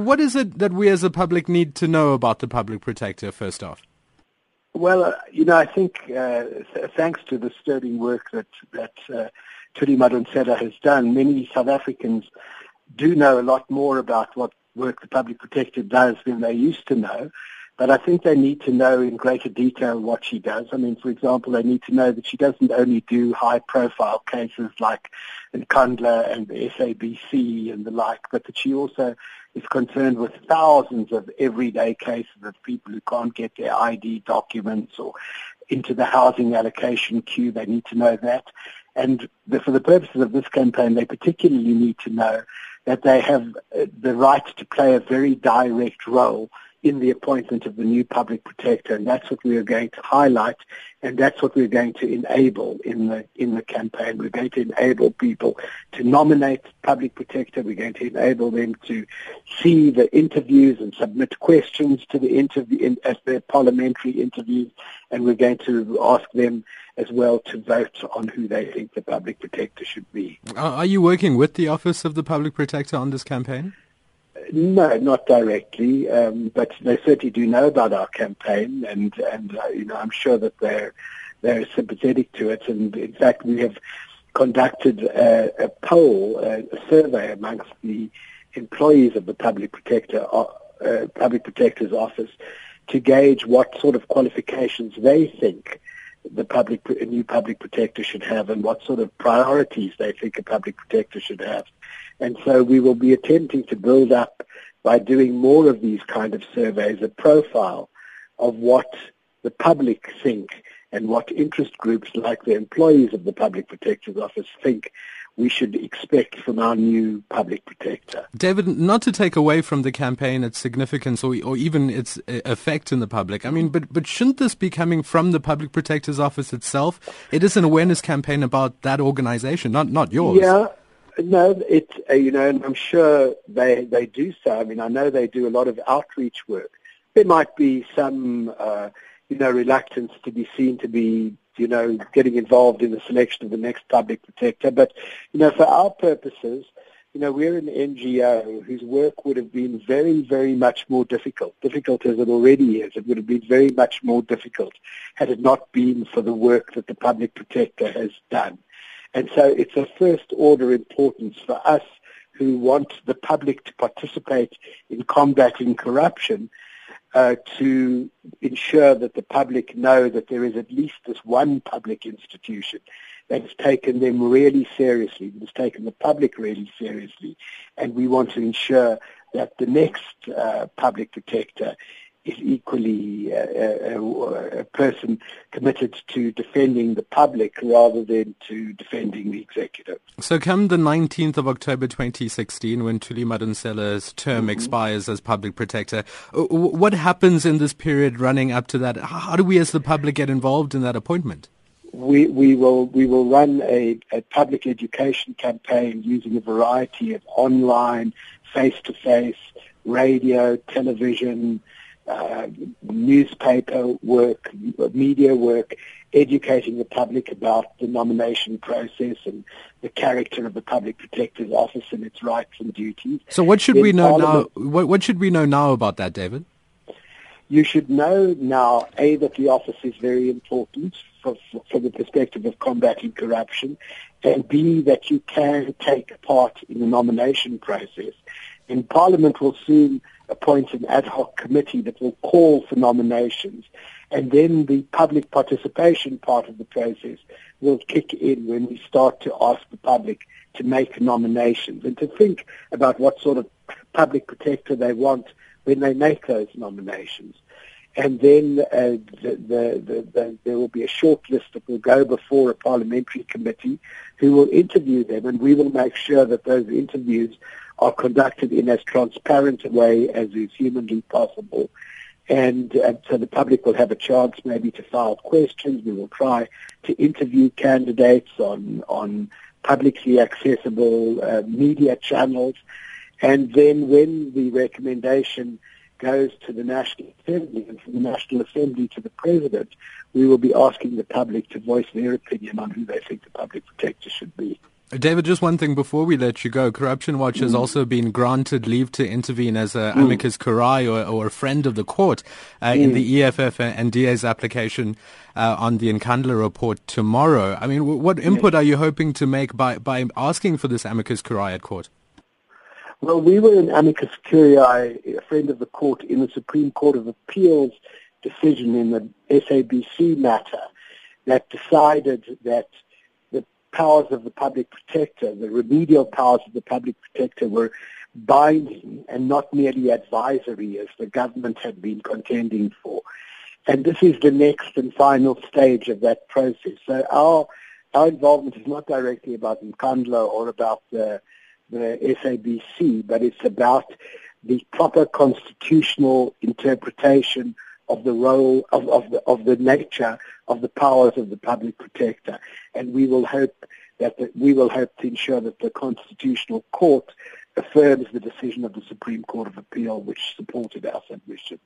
What is it that we as a public need to know about the public protector first off? Well, uh, you know, I think uh, thanks to the sterling work that that uh, Thuli Madonsela has done, many South Africans do know a lot more about what work the public protector does than they used to know. But I think they need to know in greater detail what she does. I mean, for example, they need to know that she doesn't only do high-profile cases like Nkandla and the SABC and the like, but that she also is concerned with thousands of everyday cases of people who can't get their ID documents or into the housing allocation queue. They need to know that. And for the purposes of this campaign, they particularly need to know that they have uh, the right to play a very direct role in the appointment of the new public protector, and that's what we are going to highlight, and that's what we're going to enable in the in the campaign. We're going to enable people to nominate public protector. We're going to enable them to see the interviews and submit questions to the interview in, as their parliamentary interviews, and we're going to ask them as well to vote on who they think the public protector should be. Are you working with the Office of the Public Protector on this campaign? No, not directly, um, but they certainly do know about our campaign, and and uh, you know I'm sure that they're they're sympathetic to it. And in fact, we have conducted a, a poll, a, a, survey amongst the employees of the public protector uh, uh, public protector's office to gauge what sort of qualifications they think the public a new public protector should have, and what sort of priorities they think a public protector should have. And so we will be attempting to build up by doing more of these kind of surveys a profile of what the public think and what interest groups like the employees of the Public Protector's Office think we should expect from our new public protector. David, not to take away from the campaign its significance or, or even its uh, effect in the public, I mean, but, but shouldn't this be coming from the public protector's office itself? It is an awareness campaign about that organization, not, not yours. Yeah, no, it's uh, you know, and I'm sure they they do so. I mean, I know they do a lot of outreach work. There might be some, uh, you know, reluctance to be seen to be, you know, getting involved in the selection of the next public protector. But, you know, for our purposes, you know, we're an NGO whose work would have been very, very much more difficult, difficult as it already is. It would have been very much more difficult had it not been for the work that the public protector has done. And so it's a first order importance for us who want the public to participate in combating corruption uh, to ensure that the public know that there is at least this one public institution that has taken them really seriously, that has taken the public really seriously, and we want to ensure that the next uh, public protector is equally a, a, a, person committed to defending the public rather than to defending the executive. So come the 19th of October 2016 when Thuli Madonsela's term mm-hmm. expires as public protector, uh, what happens in this period running up to that? How do we as the public get involved in that appointment? We, we will we will run a, a public education campaign using a variety of online, face-to-face, radio, television, uh, newspaper work, media work, educating the public about the nomination process and the character of the public protector's office and its rights and duties. So, what should we know now? What, what should we know now about that, David? You should know now, A, that the office is very important for, for, from the perspective of combating corruption, and B, that you can take part in the nomination process. And Parliament will soon appoint an ad hoc committee that will call for nominations. And then the public participation part of the process will kick in when we start to ask the public to make nominations and to think about what sort of public protector they want when they make those nominations. And then uh, the, the, the, there will be a short list that will go before a parliamentary committee who will interview them, and we will make sure that those interviews are conducted in as transparent a way as is humanly possible. And uh, so the public will have a chance maybe to file questions. We will try to interview candidates on, on publicly accessible uh, media channels. And then when the recommendation goes to the National Assembly and from the National Assembly to the President, we will be asking the public to voice their opinion on who they think the public protector should be. David, just one thing before we let you go. Corruption Watch mm. has also been granted leave to intervene as a mm. amicus curiae or, or, a friend of the court uh, mm. in the EFF and DA's application uh, on the Nkandla report tomorrow. I mean, w- what input yes. are you hoping to make by, by asking for this amicus curiae at court? Well, we were an amicus curiae, a friend of the court, in the Supreme Court of Appeals decision in the SABC matter that decided that the powers of the public protector, the remedial powers of the public protector were binding and not merely advisory as the government had been contending for. And this is the next and final stage of that process. So our our involvement is not directly about Nkandla or about the, the SABC, but it's about the proper constitutional interpretation of the role of, of, the, of the nature of the powers of the public protector. And we will hope that the, we will hope to ensure that the Constitutional Court affirms the decision of the Supreme Court of Appeal which supported our submission.